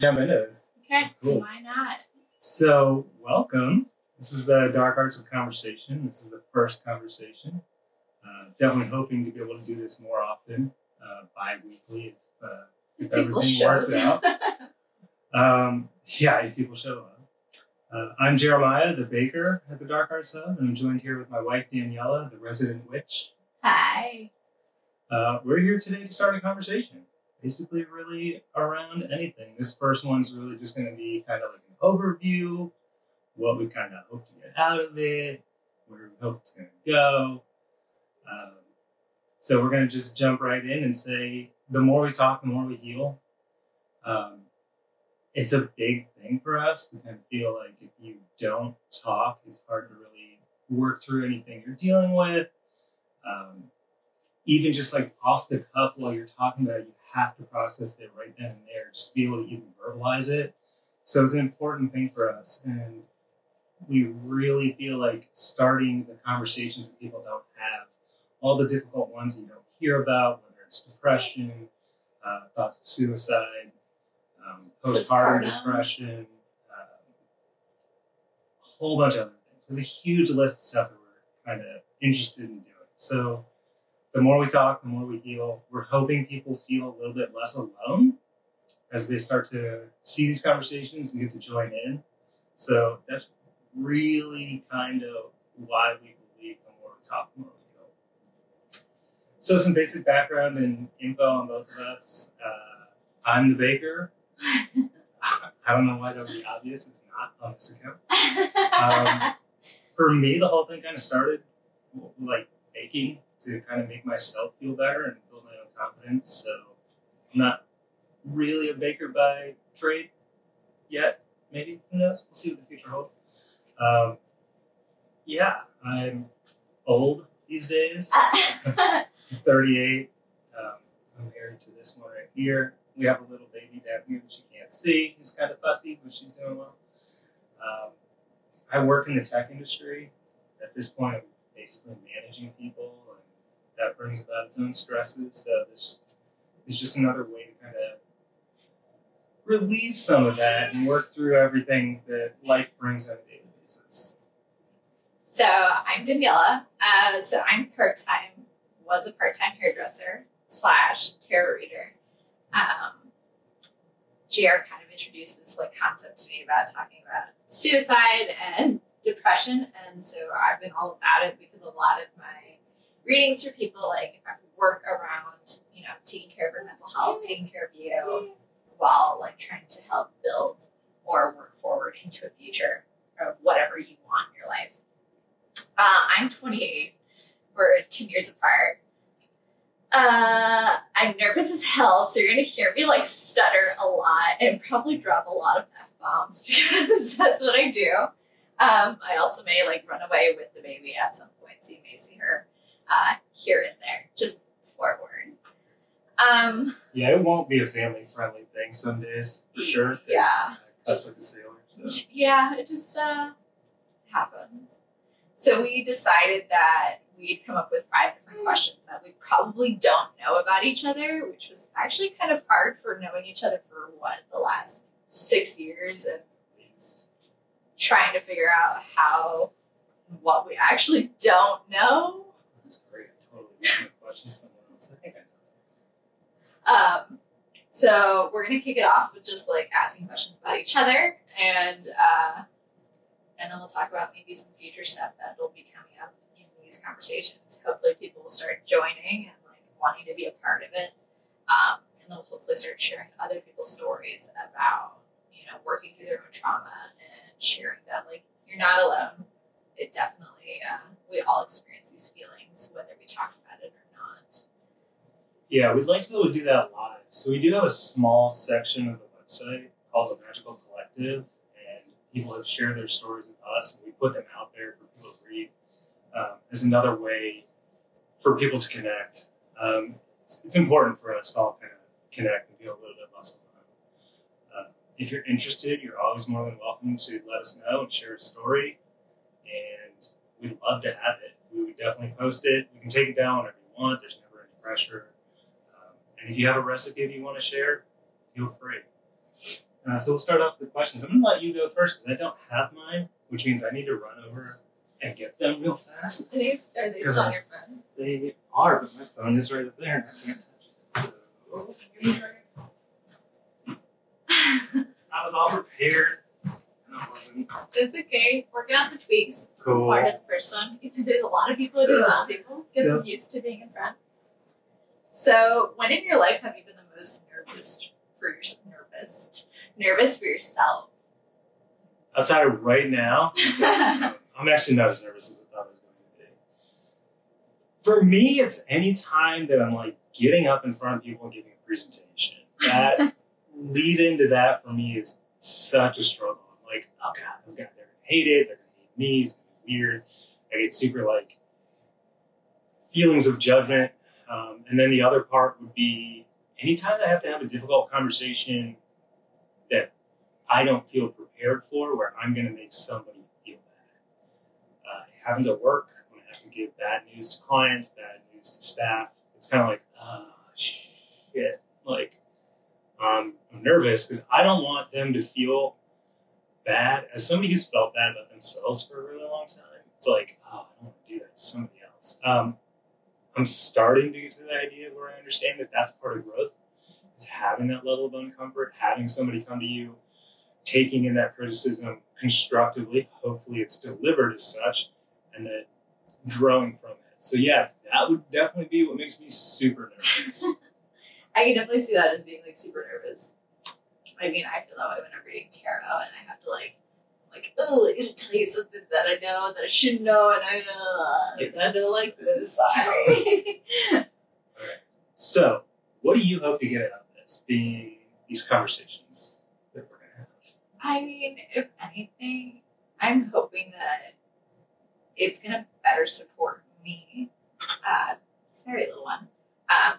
jump into this. Okay, Cool. why not? So, welcome. This is the Dark Arts of Conversation. This is the first conversation. Uh, definitely hoping to be able to do this more often, uh, bi weekly, if, uh, if everything works out. Um, yeah, if people show up. Uh, I'm Jeremiah, the baker at the Dark Arts Hub, and I'm joined here with my wife, Daniela, the resident witch. Hi. Uh, we're here today to start a conversation, basically, really around anything. This first one's really just going to be kind of like an overview, what we kind of hope to get out of it, where we hope it's going to go. Um, so we're going to just jump right in and say the more we talk, the more we heal. Um, it's a big thing for us. We kind of feel like if you don't talk, it's hard to really work through anything you're dealing with. Um, even just like off the cuff while you're talking about it, you have to process it right then and there, just to be able to even verbalize it. So it's an important thing for us. And we really feel like starting the conversations that people don't have, all the difficult ones that you don't hear about, whether it's depression, uh, thoughts of suicide, um, postpartum Postpartum. depression, um, a whole bunch of other things. We have a huge list of stuff that we're kind of interested in doing. So the more we talk, the more we heal. We're hoping people feel a little bit less alone as they start to see these conversations and get to join in. So that's really kind of why we believe the more we talk, the more we heal. So some basic background and info on both of us. Uh, I'm the baker. I don't know why that would be obvious. It's not on this account. Um, for me, the whole thing kind of started like baking to kind of make myself feel better and build my own confidence. So I'm not really a baker by trade yet. Maybe who knows? We'll see what the future holds. Um, yeah, I'm old these days. I'm 38. Um, I'm married to this one right here. We have a little baby down here that you can't see. Who's kind of fussy, but she's doing well. Um, I work in the tech industry. At this point, I'm basically managing people, that brings about its own stresses. So this is just another way to kind of relieve some of that and work through everything that life brings on a daily basis. so I'm Daniela. Uh, so I'm part time. Was a part time hairdresser slash tarot reader. Um, JR kind of introduced this like concept to me about talking about suicide and depression, and so I've been all about it because a lot of my readings for people like work around you know taking care of your mental health, taking care of you, while like trying to help build or work forward into a future of whatever you want in your life. Uh, I'm 28. We're 10 years apart. Uh, I'm nervous as hell, so you're gonna hear me like stutter a lot and probably drop a lot of f bombs because that's what I do. Um, I also may like run away with the baby at some point, so you may see her uh, here and there. Just forward. Um, Yeah, it won't be a family friendly thing some days for sure. Yeah. uh, cuss like a sailor. So. yeah, it just uh, happens. So we decided that we'd come up with five different questions that we probably don't know about each other, which was actually kind of hard for knowing each other for what the last six years and least. trying to figure out how what we actually don't know. That's great. Totally question someone else. Um, so we're gonna kick it off with just like asking questions about each other, and uh, and then we'll talk about maybe some future stuff that will be coming up in these conversations. Hopefully, people will start joining and like wanting to be a part of it, um, and they'll hopefully start sharing other people's stories about you know working through their own trauma and sharing that like you're not alone. It definitely uh, we all experience these feelings whether we talk about it or not. Yeah, we'd like to be able to do that live. So we do have a small section of the website called the Magical Collective, and people have shared their stories with us, and we put them out there for people to read um, as another way for people to connect. Um, it's, it's important for us to all kind of connect and feel a little bit less alone. Uh, if you're interested, you're always more than welcome to let us know and share a story, and we'd love to have it. We would definitely post it. We can take it down whenever you want. There's never any pressure. Um, and if you have a recipe that you want to share, feel free. Uh, so we'll start off with the questions. I'm gonna let you go first because I don't have mine, which means I need to run over and get them real fast. Are they, are they still on your phone? They are, but my phone is right up there and I can't touch it. So give me a second. I was all prepared and I wasn't. It's okay. Working out the tweaks. It's Cool. Part of the first one. There's a lot of people who do some people gets Yeah. used to being in front. So, when in your life have you been the most nervous for your nervous nervous for yourself? Outside of right now, I'm actually not as nervous as I thought I was going to be. For me, it's any time that I'm like getting up in front of people and giving a presentation. That lead into that for me is such a struggle. Like, oh god, oh god, they're gonna hate it, they're gonna hate me, it's gonna weird. I get super like feelings of judgment. Um, and then the other part would be anytime I have to have a difficult conversation that I don't feel prepared for, where I'm to make somebody feel bad. Uh, happens at work when I have to give bad news to clients, bad news to staff, it's kind of like, oh, shit. Like, um, I'm nervous because I don't want them to feel bad. As somebody who's felt bad about themselves for a really long time, it's like, oh, I don't want to do that to somebody else. Um, I'm starting to get to the idea where I understand that that's part of growth. Is having that level of uncomfort, having somebody come to you, taking in that criticism constructively. Hopefully, it's delivered as such, and then growing from it. So yeah, that would definitely be what makes me super nervous. I can definitely see that as being like super nervous. I mean, I feel that way when I'm reading tarot and I have to like, like, oh, I gotta tell you something that I know that I should know, and I, uh, It's- I don't like this. Sorry. so, what do you hope to get out of this? Being these conversations that we're gonna have. I mean, if anything, I'm hoping that it's gonna better support me. Uh, very little one. Um,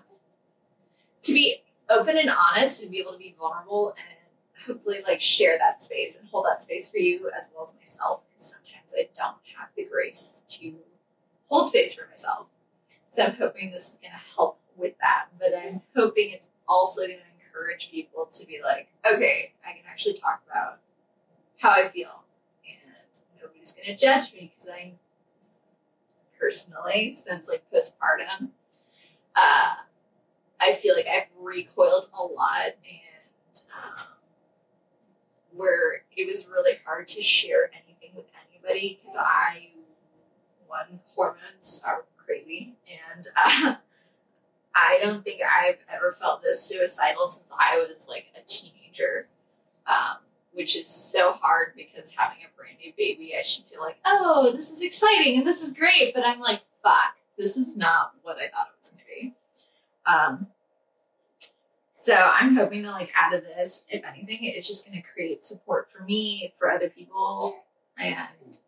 to be open and honest and be able to be vulnerable and hopefully like share that space and hold that space for you as well as myself because sometimes I don't have the grace to hold space for myself. So I'm hoping this is gonna help with that. But I'm hoping it's also gonna encourage people to be like, okay, I can actually talk about how I feel, and nobody's gonna judge me because I personally, since like postpartum, uh, I feel like I've recoiled a lot, and um, where it was really hard to share anything with anybody because I, one, hormones are crazy, and uh, I don't think I've ever felt this suicidal since I was like a teenager. Um, which is so hard because having a brand new baby, I should feel like, oh, this is exciting and this is great. But I'm like, fuck, this is not what I thought it was going to be. Um, so I'm hoping that, like, out of this, if anything, it's just going to create support for me, for other people, and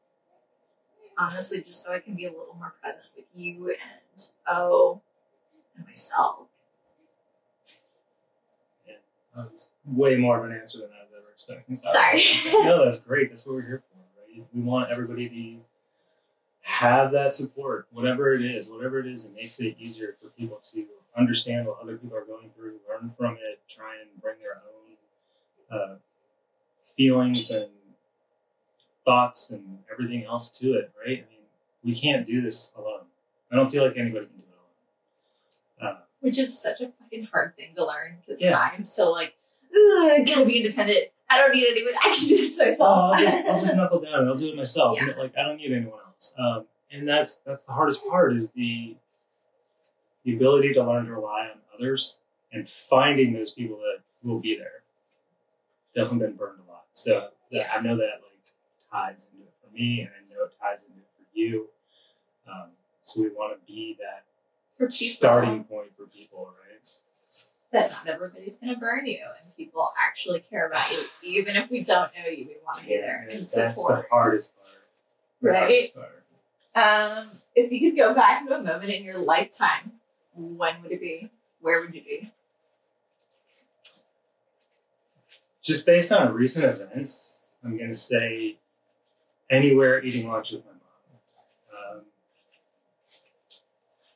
honestly, just so I can be a little more present with you and oh, and myself. Yeah, that's way more of an answer than I was ever expecting. So- Sorry. no, that's great. That's what we're here for, right? We want everybody to have that support, whatever it is, whatever it is that makes it easier for people to understand what other people are going through, learn from it, try and bring their own uh, feelings and thoughts and everything else to it, right? I mean, we can't do this alone. I don't feel like anybody can do it alone. Uh, which is such a fucking hard thing to learn because Yeah. I'm so like, Ugh, gotta be independent. I don't need anyone. I can do this oh, myself. I'll just, I'll just knuckle down and I'll do it myself. Yeah. Like I don't need anyone else. Um, and that's that's the hardest part is the the ability to learn to rely on others and finding those people that will be there. Definitely been burned a lot. So Yeah. I know that like ties into it for me, and I know it ties into it for you. Um, so we want to be that starting point for people, right? that not everybody's gonna burn you, and people actually care about you, even if we don't know you. We want to be there and that's the support. hardest part. The Right. hardest part. Um, if you could go back to a moment in your lifetime, when would it be? Where would you be? just based on recent events, I'm going to say anywhere eating lunch with my mom. Um,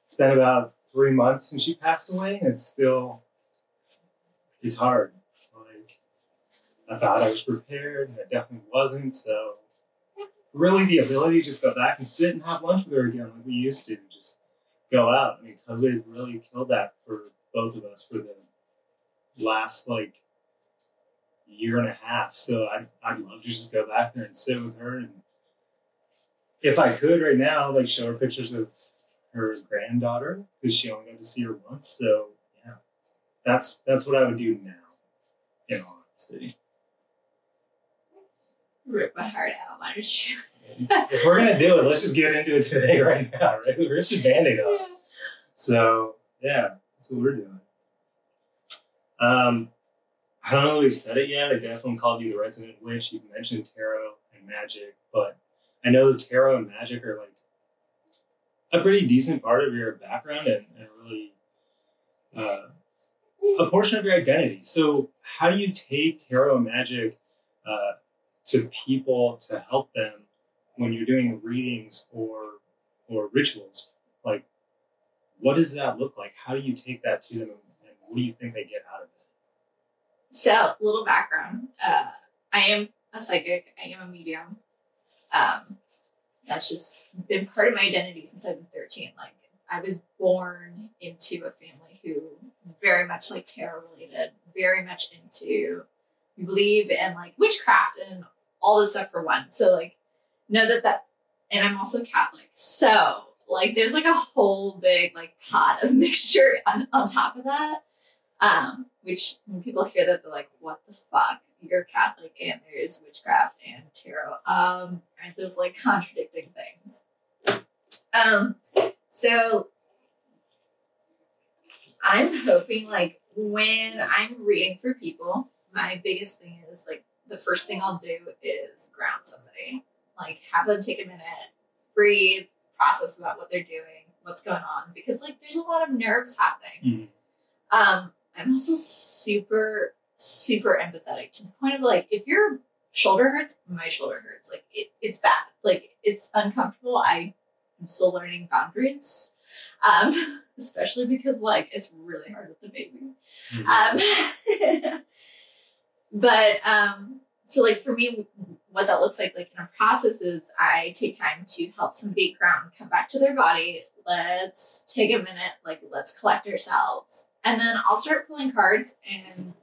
it's been about three months since she passed away, and it's still it's hard. Like I thought I was prepared, and I definitely wasn't. So, really, the ability to just go back and sit and have lunch with her again, like we used to, just go out. I mean, COVID really killed that for both of us for the last like year and a half. So I'd, I'd love to just go back there and sit with her. And if I could right now, like show her pictures of her granddaughter because she only got to see her once. So yeah, that's that's what I would do now. In honesty, Rip my heart out. Why don't you? If we're gonna do it, let's just get into it today, right now. Right, rip the band-aid. So yeah, that's what we're doing. Um, I don't know if we've said it yet. I definitely called you the resident witch. You've mentioned tarot and magic, but I know the tarot and magic are like a pretty decent part of your background and, and really uh, a portion of your identity. So, how do you take tarot and magic uh, to people to help them when you're doing readings or or rituals? Like, what does that look like? How do you take that to them, and what do you think they get out of it? So, little background. Uh, I am a psychic. I am a medium. Um, that's just been part of my identity since I've been 13. Like, I was born into a family who is very much like tarot related, very much into, believe in like witchcraft and all this stuff for one. So, like, know that that, and I'm also Catholic. So, like, there's like a whole big like pot of mixture on, on top of that. Um, which when people hear that, they're like, what the fuck? You're Catholic and there's witchcraft and tarot. Um, aren't those like contradicting things? Um, so I'm hoping like when I'm reading for people, my biggest thing is like the first thing I'll do is ground somebody. Like have them take a minute, breathe, process about what they're doing, what's going on, because like there's a lot of nerves happening. Mhm. Um, I'm also super, super empathetic to the point of like, if your shoulder hurts, my shoulder hurts. Like, it, it's bad. Like, it's uncomfortable. I am still learning boundaries, um, especially because like it's really hard with the baby. Um, but um, so like for me, what that looks like, like in a process is I take time to help somebody ground, come back to their body. Let's take a minute, like let's collect ourselves, and then I'll start pulling cards. And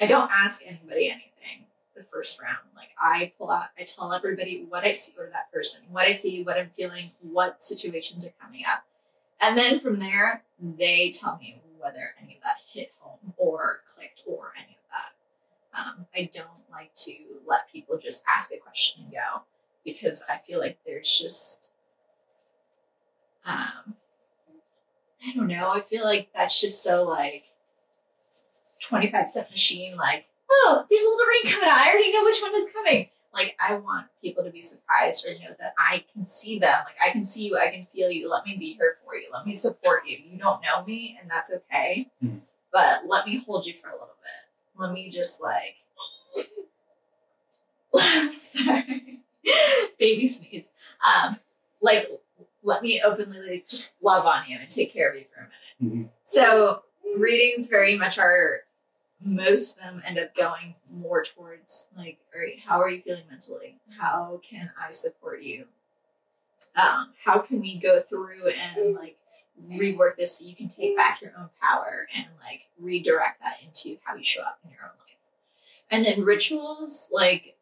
I don't ask anybody anything the first round. Like I pull out, I tell everybody what I see or that person, what I see, what I'm feeling, what situations are coming up, and then from there they tell me whether any of that hit home or clicked or any. Um, I don't like to let people just ask a question and go because I feel like there's just, um, I don't know. I feel like that's just so like 25 cent machine, like, oh, there's a little ring coming out. I already know which one is coming. Like, I want people to be surprised or know that I can see them. Like, I can see you, I can feel you. Let me be here for you. Let me support you. You don't know me, and that's okay. Mhm. But let me hold you for a little bit. Let me just like, sorry, baby sneeze. Um, like, let me openly like, just love on you and take care of you for a minute. Mhm. So readings very much are most of them end up going more towards like, all right, how are you feeling mentally? How can I support you? Um, how can we go through and like rework this so you can take back your own power and like redirect that into how you show up in your own life? And then rituals, like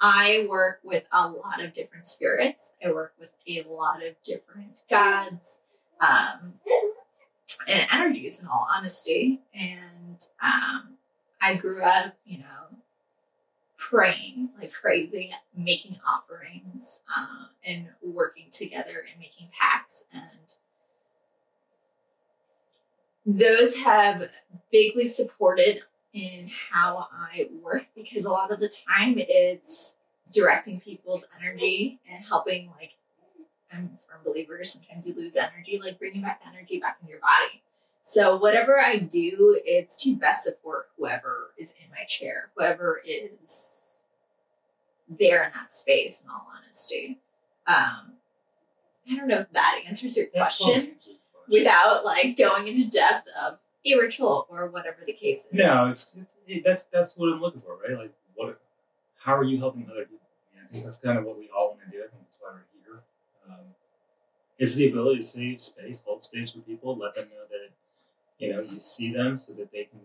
I work with a lot of different spirits. I work with a lot of different gods. Um, and energies in all honesty. And um, I grew up, you know, praying like crazy, making offerings, uh, and working together and making pacts. And those have bigly supported in how I work because a lot of the time it's directing people's energy and helping like I'm a firm believer sometimes you lose energy, like bringing back the energy back in your body. So whatever I do, it's to best support whoever is in my chair, whoever is there in that space, in all honesty. Um, I don't know if that answers your question totally answers question. Without like going into depth of a ritual or whatever the case is. No, it's, it's it, that's that's what I'm looking for, right? Like, what? How are you helping other people? And I think that's kind of what we all want to do. I think that's why we're here. Um, it's the ability to save space, hold space for people, let them know that you know you see them, so that they can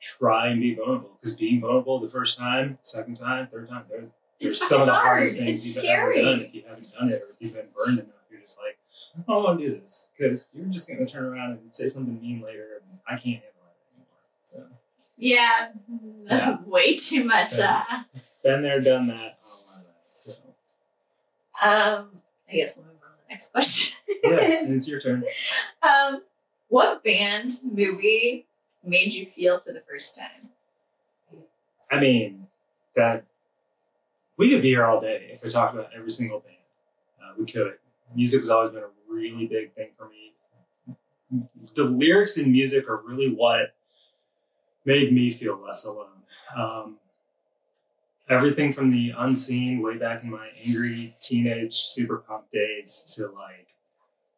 try and be vulnerable. Because being vulnerable the first time, second time, third time, they're some of the hardest things It's you've scary. ever done. If you haven't done it, or if you've been burned enough, just like, I don't want to do this because you're just going to turn around and say something mean later, and I can't handle it anymore. So. Yeah, Yeah. way too much. Yeah. Uh, Been there, done that, all of that. So um, I guess we'll move on to the next question. yeah, it's your turn. Um, what band movie made you feel for the first time? I mean, that we could be here all day if we talked about every single band. Uh, we could. Music has always been a really big thing for me. The lyrics in music are really what made me feel less alone. Um, everything from the unseen way back in my angry teenage super punk days to like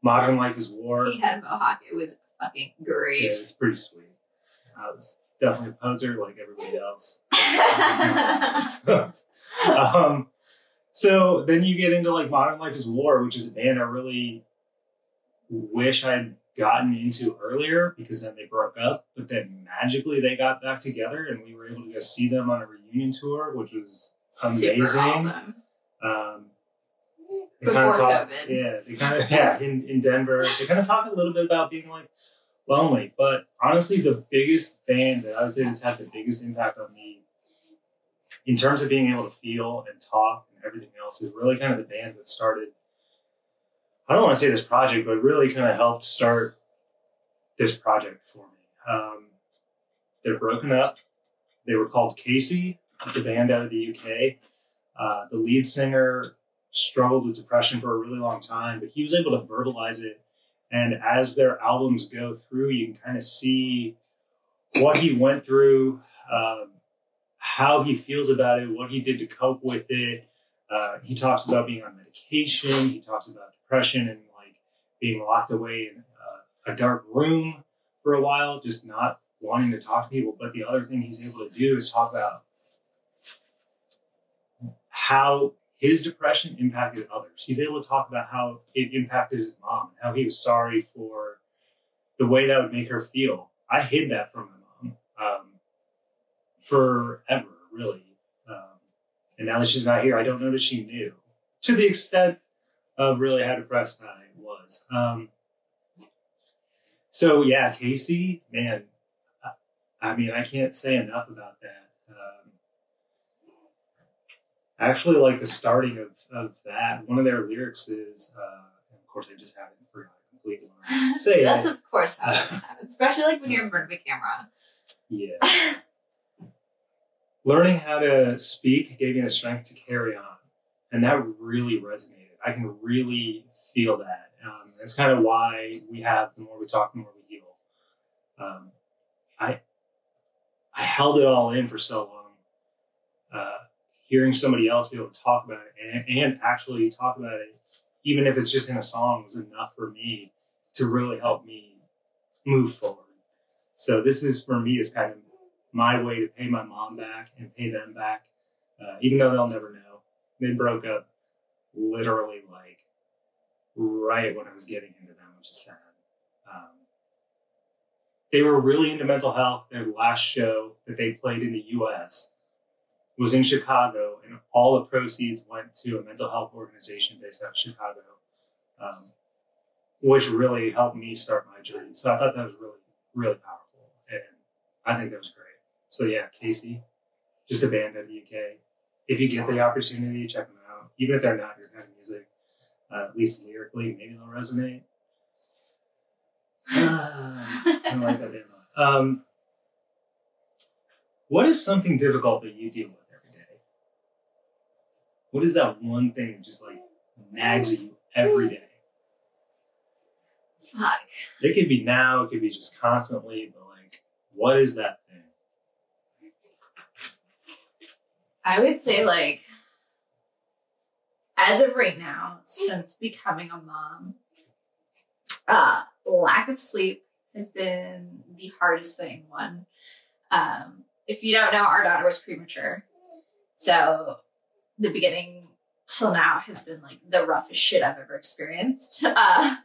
modern life is war. He had a mohawk. It was fucking Yeah, great. it's pretty sweet. I was definitely a poser like everybody else. um, so then you get into like Modern Life is War, which is a band I really wish I'd gotten into earlier because then they broke up, but then magically they got back together and we were able to go see them on a reunion tour, which was Super amazing. awesome. Um, they Before kinda talk, COVID. Yeah, they kind of yeah in, in Denver. They kind of talk a little bit about being like lonely, but honestly, the biggest band that I would say that's had the biggest impact on me in terms of being able to feel and talk everything else is really kind of the band that started. I don't want to say this project, but really kind of helped start this project for me. Um, they're broken up. They were called Casey. It's a band out of the UK. Uh, the lead singer struggled with depression for a really long time, but he was able to verbalize it. And as their albums go through, you can kind of see what he went through, um, how he feels about it, what he did to cope with it. Uh, he talks about being on medication. He talks about depression and like being locked away in uh, a dark room for a while, just not wanting to talk to people. But the other thing he's able to do is talk about how his depression impacted others. He's able to talk about how it impacted his mom, how he was sorry for the way that would make her feel. I hid that from my mom um, forever, really. And now that she's not here, I don't know that she knew to the extent of really how depressed I was. Um, so yeah, Casey, man, I, I mean, I can't say enough about that. Um, I actually like the starting of, of that. One of their lyrics is, uh, and of course, I just haven't forgotten completely what I was saying. That's of course how things happen, especially like when you're in front of a camera. yeah. Learning how to speak gave me the strength to carry on. And that really resonated. I can really feel that. Um, that's kind of why we have the more we talk, the more we heal. Um, I, I held it all in for so long. Uh, hearing somebody else be able to talk about it and, and actually talk about it, even if it's just in a song, was enough for me to really help me move forward. So this is for me is kind of my way to pay my mom back and pay them back, uh, even though they'll never know. They broke up literally like right when I was getting into them, which is sad. Um, they were really into mental health. Their last show that they played in the U.S. was in Chicago, and all the proceeds went to a mental health organization based out of Chicago, um, which really helped me start my journey. So I thought that was really, really powerful, and I think that was great. So yeah, Casey, just a band out of the UK. If you get the opportunity, check them out. Even if they're not your kind of music, uh, at least lyrically, maybe they'll resonate. I don't like that band. a lot. Um, what is something difficult that you deal with every day? What is that one thing that just like nags at you every day? Fuck. It could be now, it could be just constantly, but like, what is that thing? I would say like as of right now, since becoming a mom, uh, lack of sleep has been the hardest thing. One, um, if you don't know, our daughter was premature. So the beginning till now has been like the roughest shit I've ever experienced. Uh,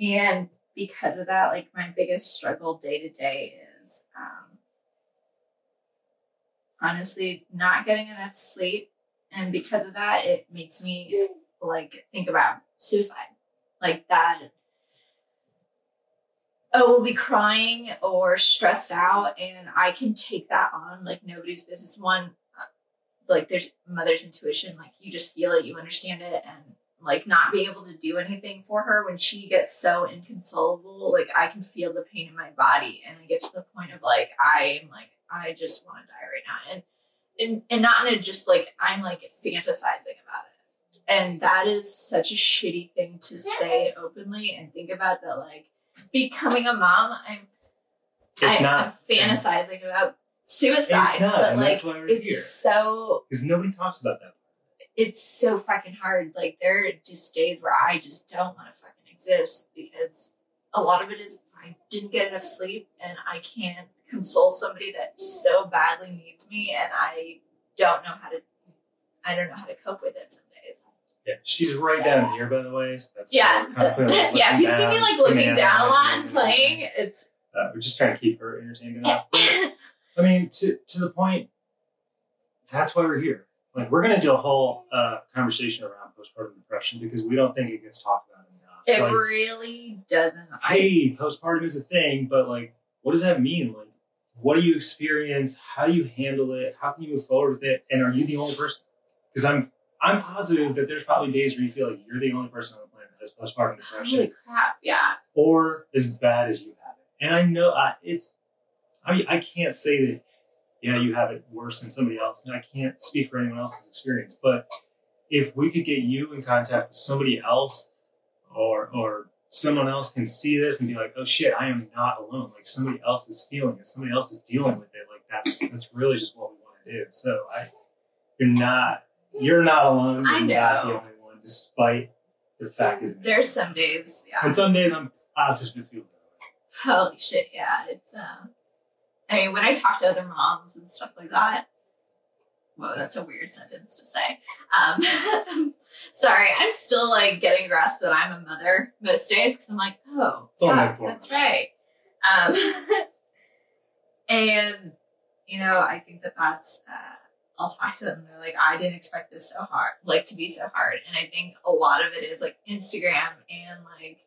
and because of that, like my biggest struggle day to day is um, honestly not getting enough sleep. And because of that, it makes me like think about suicide. Like that I will be crying or stressed out, and I can take that on like nobody's business. One, uh, like there's mother's intuition, like you just feel it, you understand it, and like not being able to do anything for her when she gets so inconsolable, like I can feel the pain in my body, and I get to the point of like I'm like I just want to die right now, and and and not in a just like I'm like fantasizing about it, and that is such a shitty thing to say openly and think about that like becoming a mom, I'm It's I, not. I'm fantasizing about suicide, It's not, but and like that's why we're it's here. so Because nobody talks about that. it's so fucking hard. Like there are just days where I just don't want to fucking exist because a lot of it is I didn't get enough sleep and I can't console somebody that so badly needs me and I don't know how to I don't know how to cope with it some days. Yeah, she's right down here, by the way. So that's Yeah, that's, like, yeah. If you see me like looking down a lot and playing, it's Uh, we're just trying to keep her entertained enough. I mean, to to the point. That's why we're here. Like, we're gonna do a whole uh, conversation around postpartum depression because we don't think it gets talked about enough. it like, really doesn't. Hey, postpartum is a thing, but like, what does that mean? Like, what do you experience? How do you handle it? How can you move forward with it? And are you the only person? Because I'm I'm positive that there's probably days where you feel like you're the only person on the planet that has postpartum depression, holy crap! Yeah, or as bad as you have it. And I know I, it's I mean, I can't say that yeah you have it worse than somebody else, and I can't speak for anyone else's experience. But if we could get you in contact with somebody else, or or someone else can see this and be like, oh shit, I am not alone. Like somebody else is feeling it, somebody else is dealing with it. Like that's that's really just what we want to do. So I, you're not you're not alone. You're I not the only one, despite the fact that there's some days. Yeah, and some days I'm positive it feels that way. Holy shit! Yeah, it's. Uh, I mean, when I talk to other moms and stuff like that. Whoa, that's a weird sentence to say. Um, sorry, I'm still like getting a grasp that I'm a mother most days because I'm like, oh, It's only fuck, four that's right. Um, and you know, I think that that's. Uh, I'll talk to them. and They're like, I didn't expect this so hard, like to be so hard. And I think a lot of it is like Instagram and like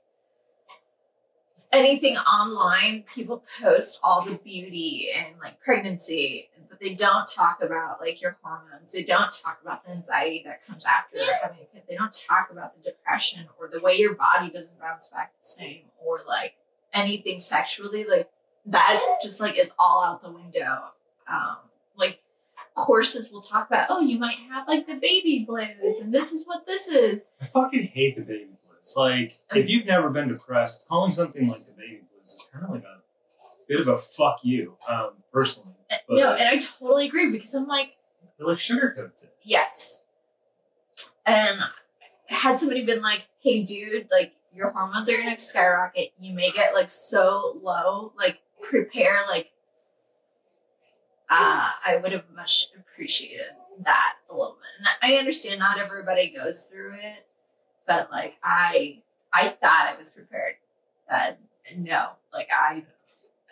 anything online. People post all the beauty and like pregnancy, but they don't talk about like your hormones. They don't talk about the anxiety that comes after having a kid. They don't talk about the depression or the way your body doesn't bounce back the same or like anything sexually. Like that just like is all out the window. Um, like courses will talk about, oh, you might have like the baby blues, and this is what this is. I fucking hate the baby blues. Like, if you've never been depressed, calling something like the baby blues is kind of like a bit of a fuck you, um, personally. But no, and I totally agree because I'm like, it like sugarcoats it. yes. And had somebody been like, hey, dude, like your hormones are gonna skyrocket. You may get like so low, like prepare, like. Uh, I would have much appreciated that a little bit. And I understand not everybody goes through it, but like I, I thought I was prepared. Uh, no, like I,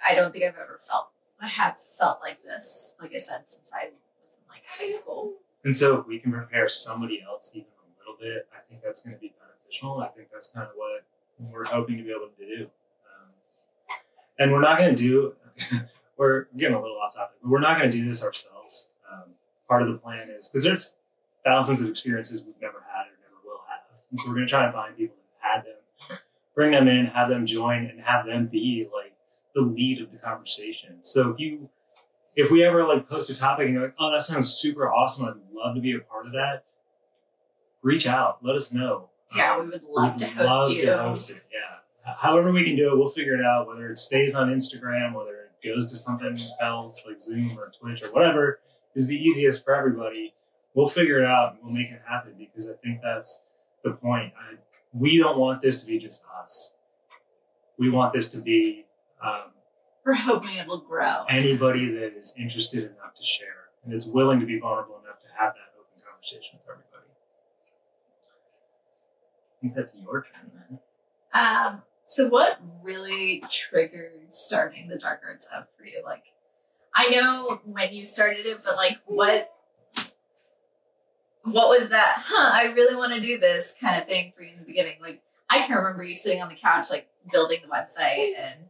I don't think I've ever felt. I have felt like this, like I said, since I was in like high school. And so, if we can prepare somebody else even a little bit, I think that's going to be beneficial. I think that's kind of what we're hoping to be able to do. Um, and we're not going to do, we're getting a little off topic, but we're not going to do this ourselves. Um, part of the plan is because there's thousands of experiences we've never had or never will have. And so, we're going to try and find people who've had them, bring them in, have them join, and have them be like the lead of the conversation. So, if you, if we ever like post a topic and you're like, oh, that sounds super awesome, I'd love to be a part of that, reach out, let us know. Yeah, we would love to host love you. to host it, yeah. However we can do it, we'll figure it out, whether it stays on Instagram, whether it goes to something else like Zoom or Twitch or whatever is the easiest for everybody. We'll figure it out and we'll make it happen because I think that's the point. I, we don't want this to be just us. We want this to be um, We're hoping it'll grow. anybody that is interested enough to share and is willing to be vulnerable enough to have that open conversation with everybody. I think that's your turn then. Um, so what really triggered starting the Dark Arts Hub for you? Like, I know when you started it, but like, what, what was that? Huh? I really want to do this kind of thing for you in the beginning. Like, I can remember you sitting on the couch, like building the website, and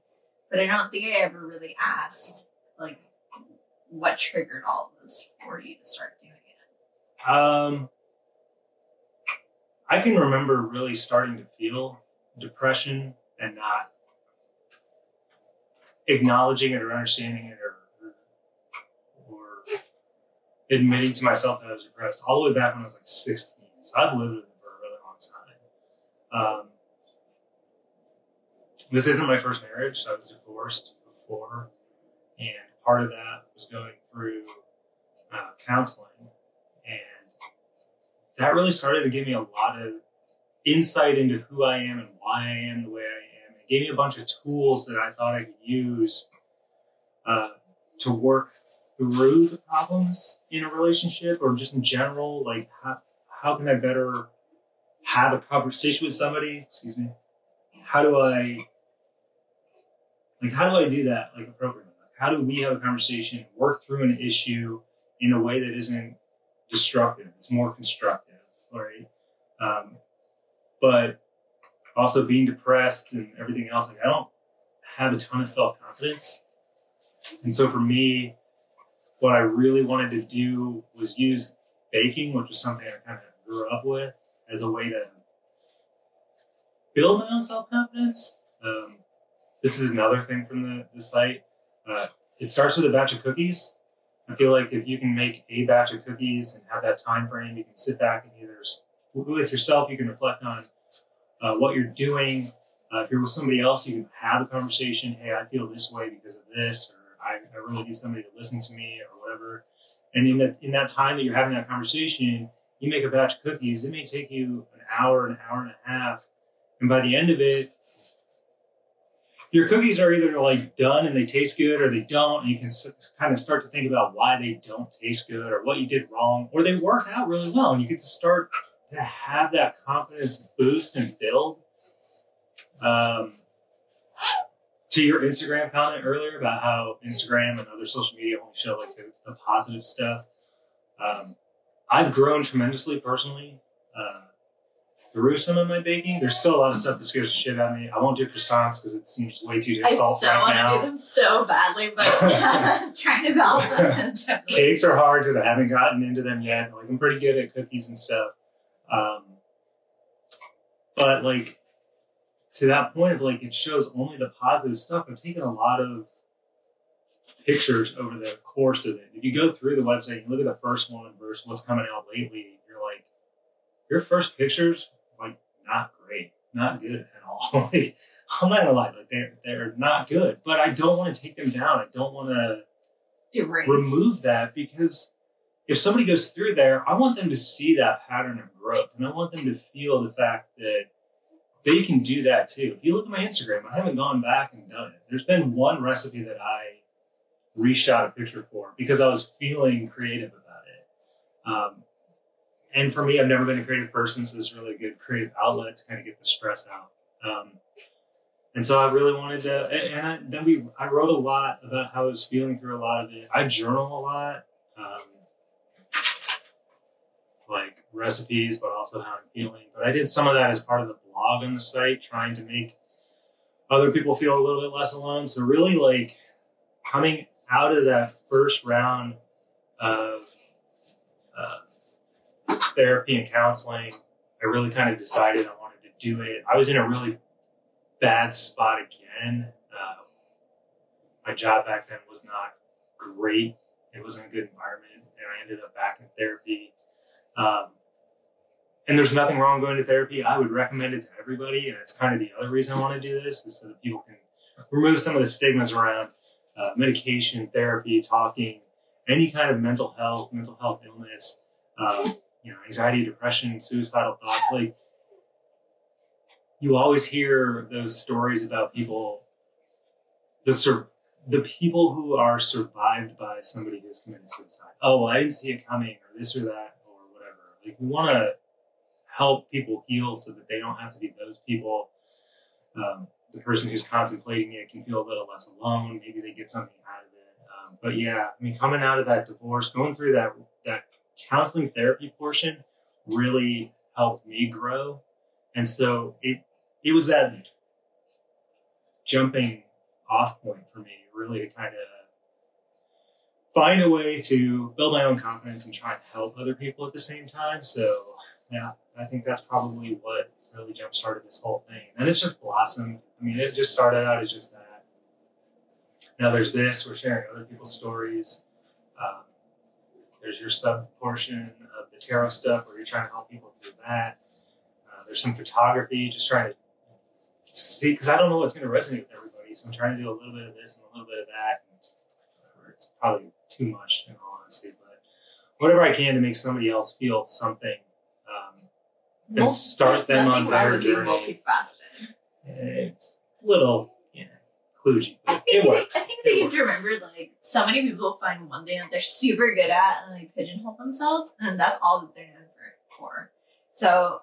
but I don't think I ever really asked like what triggered all of this for you to start doing it. Um, I can remember really starting to feel depression and not acknowledging it or understanding it or, or admitting to myself that I was depressed all the way back when I was like 16. So I've lived with it for a really long time. Um, this isn't my first marriage. I was divorced before, and part of that was going through uh, counseling, and that really started to give me a lot of insight into who I am and why I am the way I am. It gave me a bunch of tools that I thought I could use uh, to work through the problems in a relationship or just in general. Like, how, how can I better have a conversation with somebody? Excuse me. How do I, like, how do I do that, like, appropriately? Like, how do we have a conversation, work through an issue in a way that isn't destructive? It's more constructive, right? Um, but also being depressed and everything else, like I don't have a ton of self confidence. And so for me, what I really wanted to do was use baking, which was something I kind of grew up with, as a way to build my own self confidence. Um, this is another thing from the, the site. Uh, it starts with a batch of cookies. I feel like if you can make a batch of cookies and have that time frame, you can sit back and either with yourself, you can reflect on uh, what you're doing. Uh, if you're with somebody else, you can have a conversation. Hey, I feel this way because of this, or I, I really need somebody to listen to me, or whatever. And in that in that time that you're having that conversation, you make a batch of cookies. It may take you an hour, an hour and a half, and by the end of it, your cookies are either like done and they taste good, or they don't, and you can kind of start to think about why they don't taste good, or what you did wrong, or they worked out really well, and you get to start to have that confidence boost and build. Um, to your Instagram comment earlier about how Instagram and other social media only show like the, the positive stuff. Um, I've grown tremendously personally uh, through some of my baking. There's still a lot of stuff that scares the shit out of me. I won't do croissants because it seems way too difficult I so right want now. to do them so badly, but trying to balance them. Cakes are hard because I haven't gotten into them yet. Like I'm pretty good at cookies and stuff. Um, but like to that point of like it shows only the positive stuff. I've taken a lot of pictures over the course of it. If you go through the website, you look at the first one versus what's coming out lately, you're like, your first pictures not great, not good at all. Like, I'm not gonna lie, like they're they're not good. But I don't want to take them down. I don't want to Erase. remove that because if somebody goes through there, I want them to see that pattern of growth and I want them to feel the fact that they can do that too. If you look at my Instagram, I haven't gone back and done it. There's been one recipe that I reshot a picture for because I was feeling creative about it. Um, and for me, I've never been a creative person, so it's really a good creative outlet to kind of get the stress out. Um, and so I really wanted to, and I, then we, I wrote a lot about how I was feeling through a lot of it. I journal a lot, um, like recipes, but also how I'm feeling. But I did some of that as part of the blog on the site, trying to make other people feel a little bit less alone. So really, like coming out of that first round of uh, therapy and counseling, I really kind of decided I wanted to do it. I was in a really bad spot again. Uh, my job back then was not great. It wasn't a good environment, and I ended up back in therapy. Um, and there's nothing wrong going to therapy. I would recommend it to everybody, and it's kind of the other reason I want to do this, is so that people can remove some of the stigmas around uh, medication, therapy, talking, any kind of mental health, mental health illness, um, you know, anxiety, depression, suicidal thoughts. Like you always hear those stories about people the sur- the people who are survived by somebody who's committed suicide. Oh, well, I didn't see it coming, or this or that, or whatever. Like we want to help people heal so that they don't have to be those people. Um, the person who's contemplating it can feel a little less alone. Maybe they get something out of it. Um, but yeah, I mean, coming out of that divorce, going through that that counseling therapy portion really helped me grow, and so it it was that jumping off point for me, really to kind of find a way to build my own confidence and try and help other people at the same time. So yeah, I think that's probably what really jump started this whole thing. And it's just blossomed. I mean, it just started out as just that. Now there's this, we're sharing other people's stories. Um, there's your sub portion of the tarot stuff where you're trying to help people through that. Uh, there's some photography, just trying to see, because I don't know what's going to resonate with everybody. So I'm trying to do a little bit of this and a little bit of that. And it's probably too much in all honesty, but whatever I can to make somebody else feel something um, and Mul- start them on their journey. multifaceted. It's, it's a little, I think it they, works. I think they have to remember like so many people find one thing that they're super good at and they pigeonhole themselves and that's all that they're known for for. So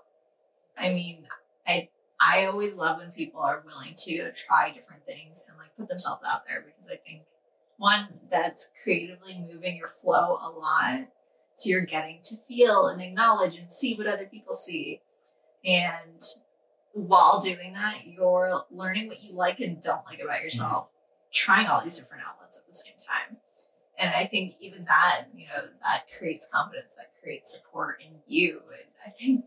I mean I I always love when people are willing to try different things and like put themselves out there because I think one that's creatively moving your flow a lot. So you're getting to feel and acknowledge and see what other people see. And while doing that, you're learning what you like and don't like about mm-hmm. yourself, trying all these different outlets at the same time. And I think even that, you know, that creates confidence, that creates support in you. And I think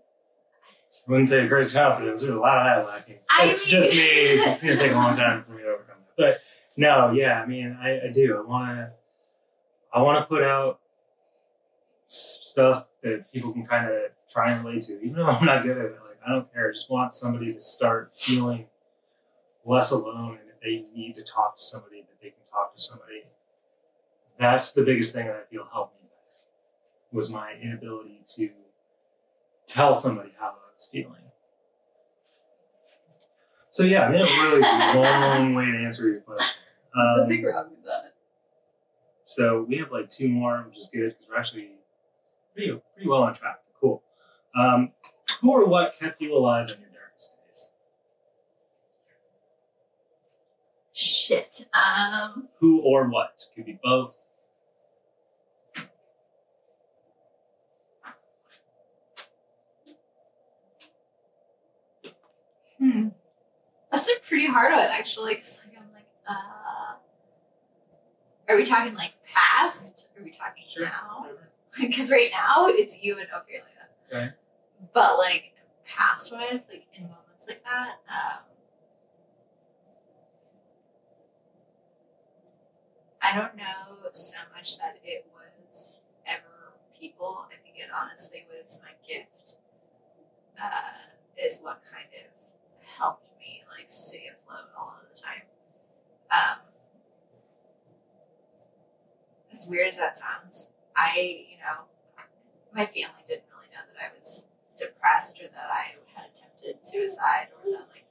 I wouldn't say it creates confidence. There's a lot of that lacking. I it's mean- just me. It's gonna take a long time for me to overcome that. But no, yeah, I mean, I, I do. I want to. I want to put out stuff that people can kind of try and relate to, even though I'm not good at it. Like I don't care. I just want somebody to start feeling less alone, and if they need to talk to somebody, that they can talk to somebody. That's the biggest thing that I feel helped me was my inability to tell somebody how I was feeling. So yeah, I mean, a really long way to answer your question. what's the Um, big wrong with that? so we have like two more, which is good because we're actually pretty pretty well on track. Um, who or what kept you alive in your darkest days? Shit. Um, Who or what could be both. hmm. That's a pretty hard one, actually, because like, I'm like, uh, are we talking like past? Are we talking now? Because right now it's you and Ophelia. Okay. But like past wise, like in moments like that, um, I don't know so much that it was ever people. I think it honestly was my gift. Uh, is what kind of helped me like stay afloat all of the time. Um, as weird as that sounds, I, you know, my family didn't really know that I was depressed or that I had attempted suicide or that, like,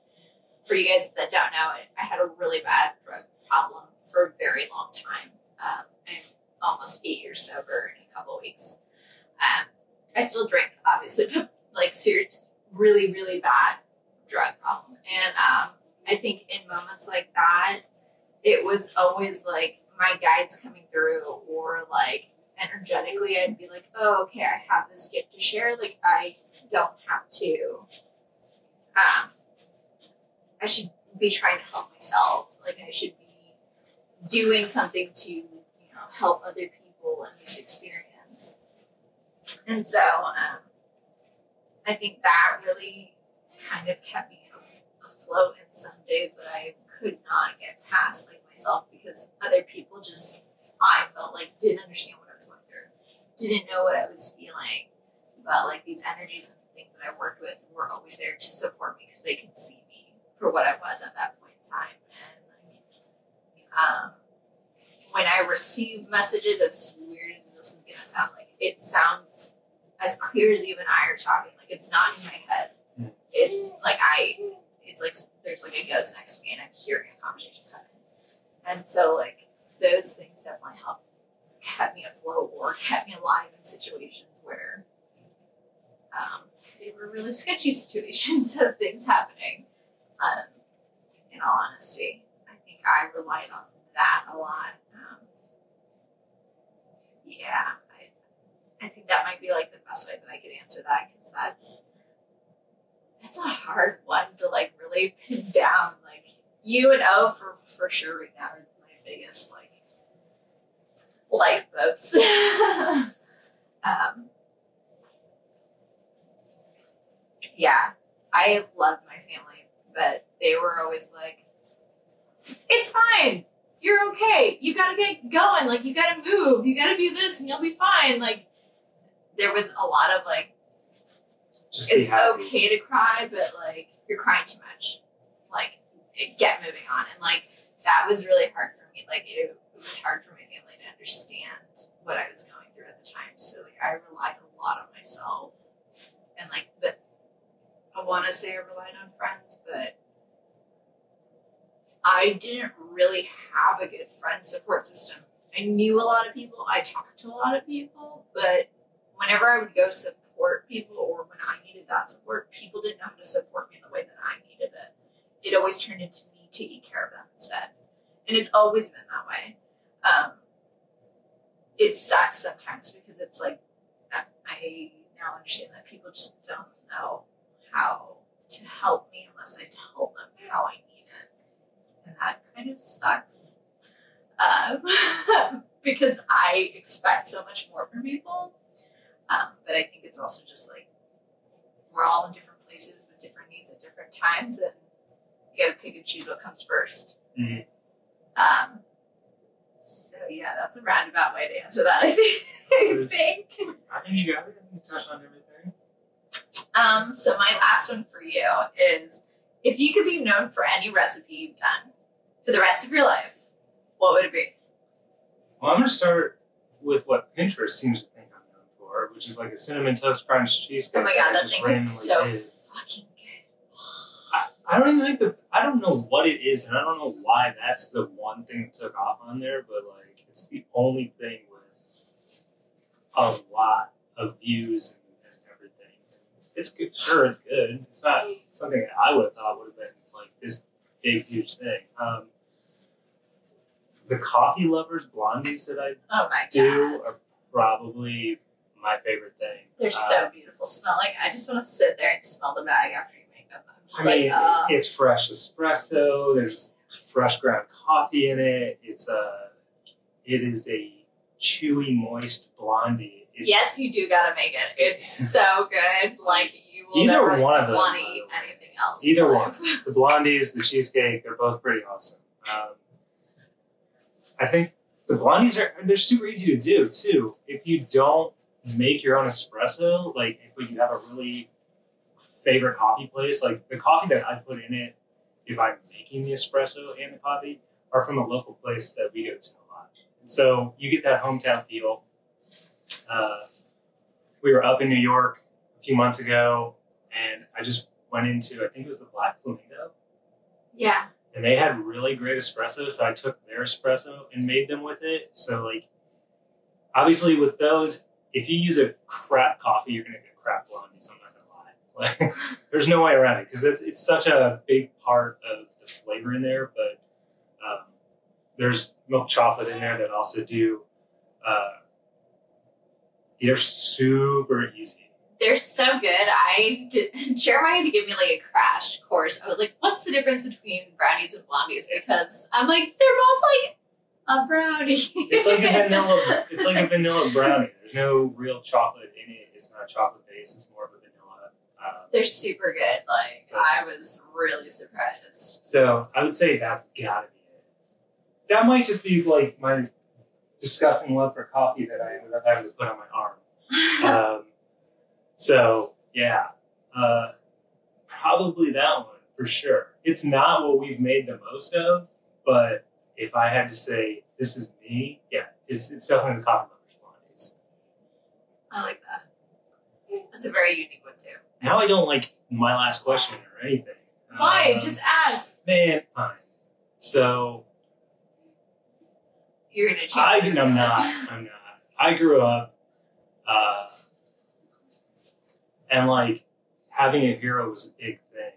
for you guys that don't know, I, had a really bad drug problem for a very long time. Um, I'm almost eight years sober in a couple weeks. Um, I still drink, obviously, but like serious, really, really bad drug problem. And um, I think in moments like that, it was always like my guides coming through or like energetically I'd be like, oh, okay, I have this gift to share. Like I don't have to um I should be trying to help myself. Like I should be doing something to, you know, help other people in this experience. And so um I think that really kind of kept me af- afloat in some days that I could not get past like myself because other people just I felt like didn't understand what I was going through, didn't know what I was feeling, but like these energies and things that I worked with were always there to support me because they could see me for what I was at that point in time. And um, when I receive messages, as weird as this is gonna sound, like it sounds as clear as and I are talking. Like it's not in my head. It's like I. It's like there's like a ghost next to me, and I'm hearing a conversation coming. And so like those things definitely help kept me afloat or kept me alive in situations where um, they were really sketchy situations of things happening. Um, in all honesty, I think I relied on that a lot. Um, yeah, I, I think that might be like the best way that I could answer that because that's that's a hard one to like really pin down. Like U and O for for sure right now are my biggest like lifeboats. um, yeah, I loved my family, but they were always like, "It's fine. You're okay. You gotta get going. Like you gotta move. You gotta do this, and you'll be fine." Like there was a lot of like, Just it's okay to cry, but like you're crying too much. Like get moving on, and like that was really hard for me. Like it, it was hard for my family to understand what I was going through at the time. So like I relied a lot on myself, and like the I want to say I relied on friends, but I didn't really have a good friend support system. I knew a lot of people, I talked to a lot of people, but whenever I would go support people or when I needed that support, people didn't know how to support me in the way that I needed it. It always turned into me taking care of them instead. And it's always been that way. Um, it sucks sometimes because it's like, I- now understand that people just don't know how to help me unless I tell them how I need it. And that kind of sucks. Um, because I expect so much more from people. Um, but I think it's also just like we're all in different places with different needs at different times, and you gotta pick and choose what comes 1st Mhm. Um, yeah, that's a roundabout way to answer that. I think. I think. I think you got it. You touched on everything. Um, so my last one for you is if you could be known for any recipe you've done for the rest of your life, what would it be? Well, I'm going to start with what Pinterest seems to think I'm known for, which is like a cinnamon toast crunch cheesecake. Oh my god, I that thing is so did. fucking good. I, I don't even think the I don't know what it is, and I don't know why that's the one thing that took off on there, but like it's the only thing with a lot of views and, and everything. It's good, sure, it's good. It's not something that I would have thought would have been like this big, huge thing. Um, the coffee lovers blondies that I Oh do god. are probably my favorite thing. They're Uh, so beautiful smelling. I just want to sit there and smell the bag after you make them. I'm just I mean, uh, it's fresh espresso. There's fresh ground coffee in it. It's a, it is a chewy, moist blondie. It's, yes, you do gotta make it. It's so good. Like you will Either never one of them, want to eat anything else. Either one. The blondies, the cheesecake, they're both pretty awesome. Um, I think the blondies are they're super easy to do too. If you don't make your own espresso, like if you have a really favorite coffee place, like the coffee that I put in it, if I'm making the espresso and the coffee, are from a local place that we go to a lot. And so you get that hometown feel. Uh, we were up in New York a few months ago, and I just went into I think it was the Black Flamingo, Yeah. and they had really great espresso. So I took their espresso and made them with it. So like, obviously with those, if you use a crap coffee, you're gonna get crap blondies. I'm not gonna lie. Like, there's no way around it because it's, it's such a big part of the flavor in there. But there's milk chocolate in there that also do. Uh, they're super easy. They're so good. I did. Jeremiah had to give me like a crash course. I was like, "What's the difference between brownies and blondies?" Because I'm like, they're both like a brownie. It's like a vanilla. It's like a vanilla brownie. There's no real chocolate in it. It's not chocolate based. It's more of a vanilla. Um, They're super good. Like I was really surprised. so I would say that's gotta. That might just be like my disgusting love for coffee that I ended up having to put on my arm. Um, so yeah, uh, probably that one for sure. It's not what we've made the most of, but if I had to say this is me, yeah, it's it's definitely the coffee lovers blondies. I like that. That's a very unique one too. Now I don't like my last question or anything. Fine, Um, just ask. man, fine. So You're gonna change. I, I'm not. I'm not. I grew up, uh, and like having a hero was a big thing.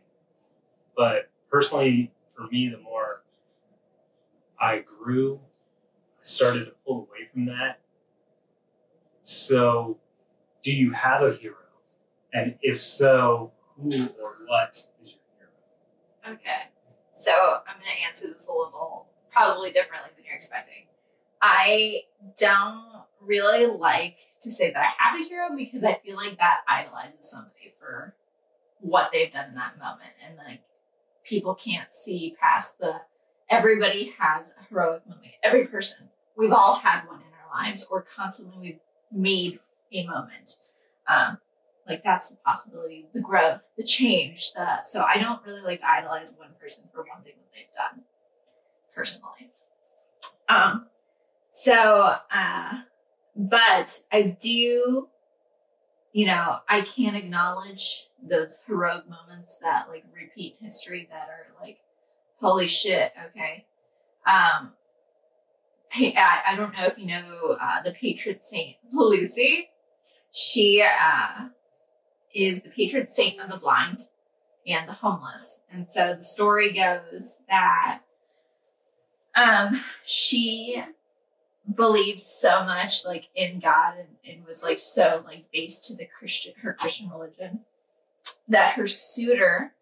But personally, for me, the more I grew, I started to pull away from that. So, do you have a hero? And if so, who or what is your hero? Okay. So I'm going to answer this a little probably differently than you're expecting. I don't really like to say that I have a hero because I feel like that idolizes somebody for what they've done in that moment. And like people can't see past the everybody has a heroic moment. Every person. We've all had one in our lives or constantly we've made a moment. Um, like that's the possibility, the growth, the change. The, so I don't really like to idolize one person for one thing that they've done, personally. Um, so, uh, but I do, you know, I can acknowledge those heroic moments that like repeat history that are like, holy shit, okay. Um, I, I don't know if you know uh, the patron saint Lucy. She uh, is the patron saint of the blind and the homeless. And so the story goes that um, she believed so much like in God and, and was like so like based to the Christian her Christian religion that her suitor,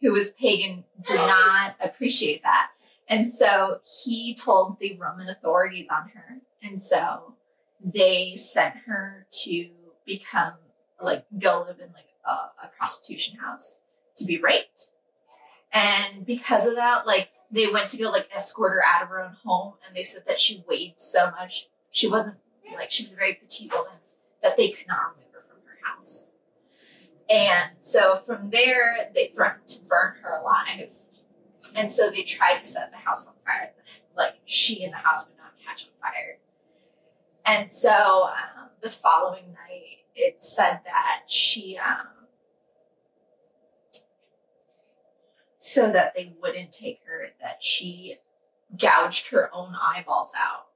who was pagan, did not appreciate that. And so he told the Roman authorities on her. And so they sent her to become like go live in like a, a prostitution house to be raped. And because of that, like they went to go like escort her out of her own home and they said that she weighed so much. She wasn't like she was a very petite woman that they could not remove her from her house. And so from there, they threatened to burn her alive. And so they tried to set the house on fire. Like she and the house would not catch on fire. And so um, the following night, it said that she, um, so that they wouldn't take her, that she gouged her own eyeballs out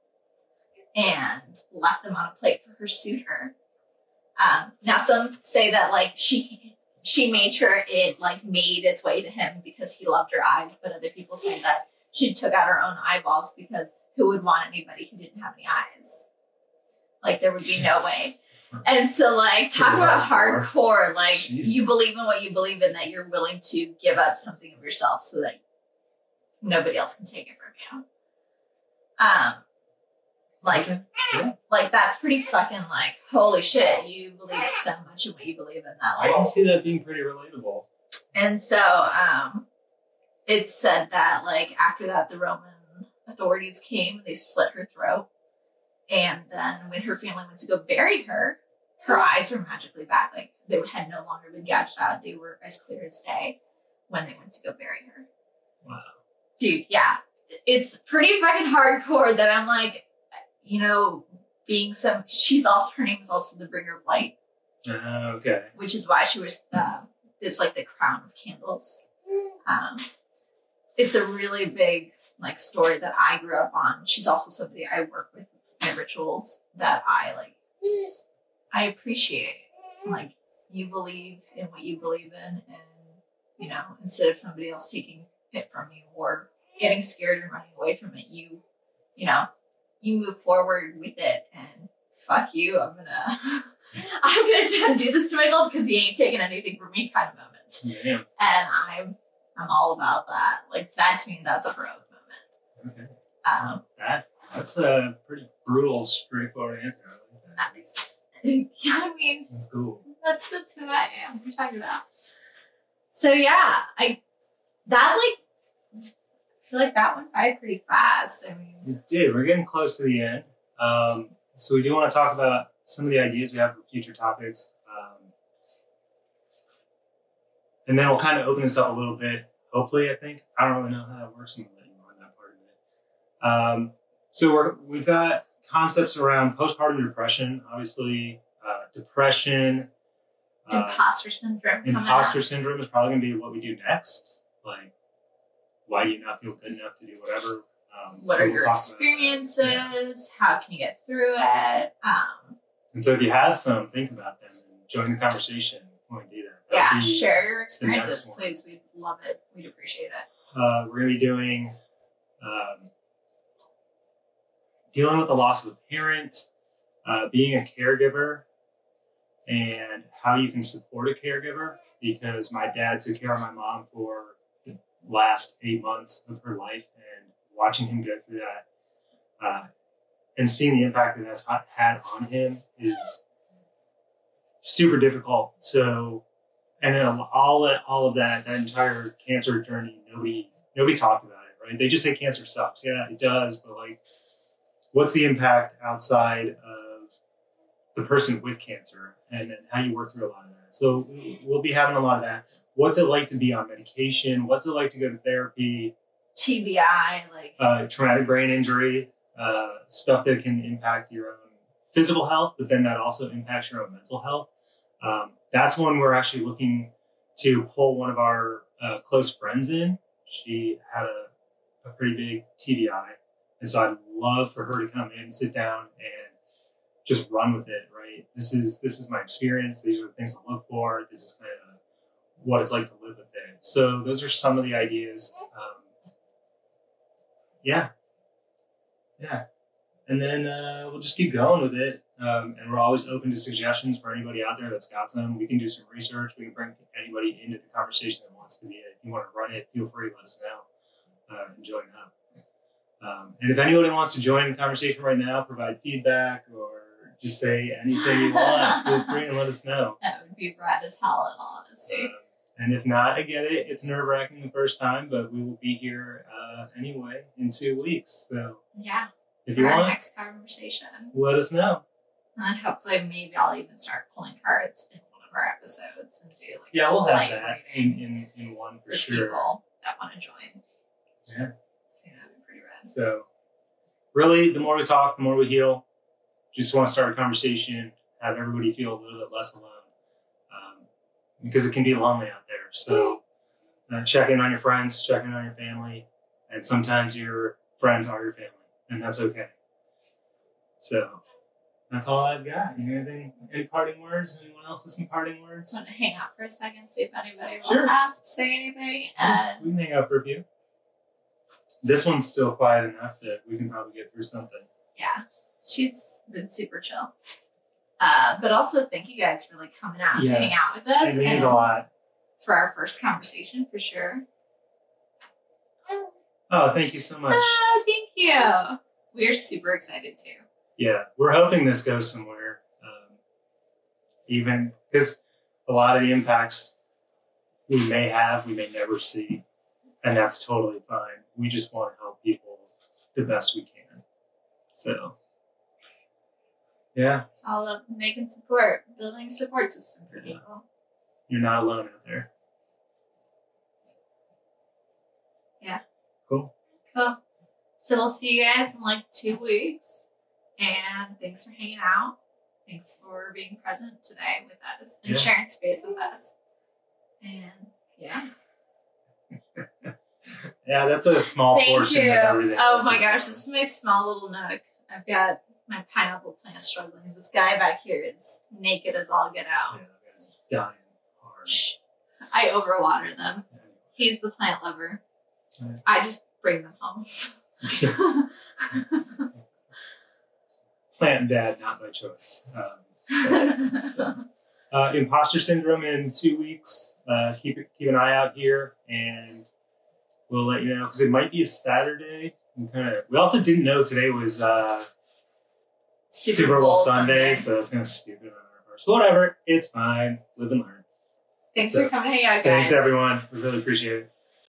and left them on a plate for her suitor. Um, now some say that like she she made sure it like made its way to him because he loved her eyes, but other people say that she took out her own eyeballs because who would want anybody who didn't have any eyes? Like there would be no way. And so like talk about hardcore, like Jeez. you believe in what you believe in that you're willing to give up something of yourself so that nobody else can take it from you. Um like Okay. Yeah. like that's pretty fucking like holy shit, you believe so much in what you believe in that I can see that being pretty relatable. And so um it said that like after that the Roman authorities came, and they slit her throat. And then when her family went to go bury her, her eyes were magically back. Like they had no longer been gouged out. They were as clear as day when they went to go bury her. Wow. Dude, yeah. It's pretty fucking hardcore that I'm like, you know, being some she's also her name is also the bringer of light Uh, okay. which is why she was uh, like the crown of candles. Um, it's a really big like story that I grew up on. She's also somebody I work with rituals that I like. I appreciate like you believe in what you believe in, and you know instead of somebody else taking it from you or getting scared and running away from it, you you know you move forward with it and fuck you. I'm gonna. I'm gonna do this to myself because he ain't taking anything from me kind of moments. Yeah. And I'm I'm all about that. Like that's me, that's a heroic moment. Okay. Um That that's a pretty brutal, straightforward answer. I like that. yeah, I mean That's cool. that's that's who I am. You talking about? So yeah, I that like I feel like that went by pretty fast. I mean it did. We're getting close to the end. Um, so we do want to talk about some of the ideas we have for future topics. Um, and then we'll kind of open this up a little bit. Hopefully, I think. I don't really know how that works. I'm to let you on that part of it. Um, so we're, we've got concepts around postpartum depression, obviously, uh, depression. Uh, imposter syndrome imposter syndrome is probably going to be what we do next. Like, why do you not feel good enough to do whatever? Um, what so are we'll your talk about that. experiences? How can you get through it? Um, And so if you have some, think about them and join the conversation when we do that. That'd yeah, share your experiences, please. We'd love it. We'd appreciate it. Uh, we're going to be doing um, dealing with the loss of a parent, uh, being a caregiver, and how you can support a caregiver. Because my dad took care of my mom for the last eight months of her life, and watching him go through that uh, and seeing the impact that that's had on him is super difficult. So, and then all all of that, that entire cancer journey, nobody nobody talked about it, right? They just say cancer sucks. Yeah, it does, but like, what's the impact outside of the person with cancer, and then how do you work through a lot of that? So we'll be having a lot of that. What's it like to be on medication? What's it like to go to therapy? TBI, like, Uh, traumatic brain injury, uh, stuff that can impact your own physical health, but then that also impacts your own mental health. Um, that's one we're actually looking to pull one of our uh, close friends in. She had a, a pretty big TBI. And so I'd love for her to come in, sit down, and just run with it, right? This is this is my experience. These are the things I look for. This is kind of what it's like to live with it. So those are some of the ideas. Um, yeah, yeah, and then uh, we'll just keep going with it. Um, and we're always open to suggestions for anybody out there that's got some. We can do some research. We can bring anybody into the conversation that wants to be. If you want to run it, feel free. Let us know uh, and join up. Um, and if anybody wants to join the conversation right now, provide feedback or just say anything you want, feel free and let us know. that would be rad as hell, in all honesty. Um, and if not, I get it. It's nerve wracking the first time, but we will be here uh, anyway in two weeks. So yeah, if you want, next conversation. let us know. And hopefully, maybe I'll even start pulling cards in one of our episodes and do like Yeah, we'll have that in, in, in one for for sure. people that want to join. Yeah. I think that'd be pretty rad. So, really, the more we talk, the more we heal. Just want to start a conversation, have everybody feel a little bit less alone, um, because it can be lonely out there. So, uh, check in on your friends, check in on your family, and sometimes your friends are your family, and that's okay. So, that's all I've got. Anything? Any parting words? Anyone else with some parting words? Just want to hang out for a second, see if anybody will Sure. ask, say anything, and We can hang out for a few. This one's still quiet enough that we can probably get through something. yeah, she's been super chill. Uh, but also, thank you guys for like coming out to hang out with us It means and a lot. for our first conversation for sure. Oh, thank you so much. Oh, thank you. We're super excited too. Yeah, we're hoping this goes somewhere. Um, even because a lot of the impacts we may have, we may never see, and that's totally fine. We just want to help people the best we can. So, yeah, It's all about making support, building a support system for Yeah. people. you're not alone out there. Yeah. Cool. Cool. So we'll see you guys in like two weeks. And thanks for hanging out. Thanks for being present today with us and Yeah. sharing space with us. And yeah. Yeah, that's a small Thank portion you. of everything. Oh my gosh, this is my small little nook. I've got my pineapple plant struggling. This guy back here is naked as all get Yeah, out. it's dying hard. I overwater them. He's the plant lover. Yeah. I just bring them home. Plant dad, not by choice. Um, so, uh, imposter syndrome in two weeks. Uh, keep keep an eye out here, and we'll let you know because it might be a Saturday. We kind of. We also didn't know today was uh, Super, Bowl, Sunday, so that's kind of stupid on our parts. Whatever, it's fine. Live and learn. Thanks So, for coming out, guys. Thanks, everyone. We really appreciate it.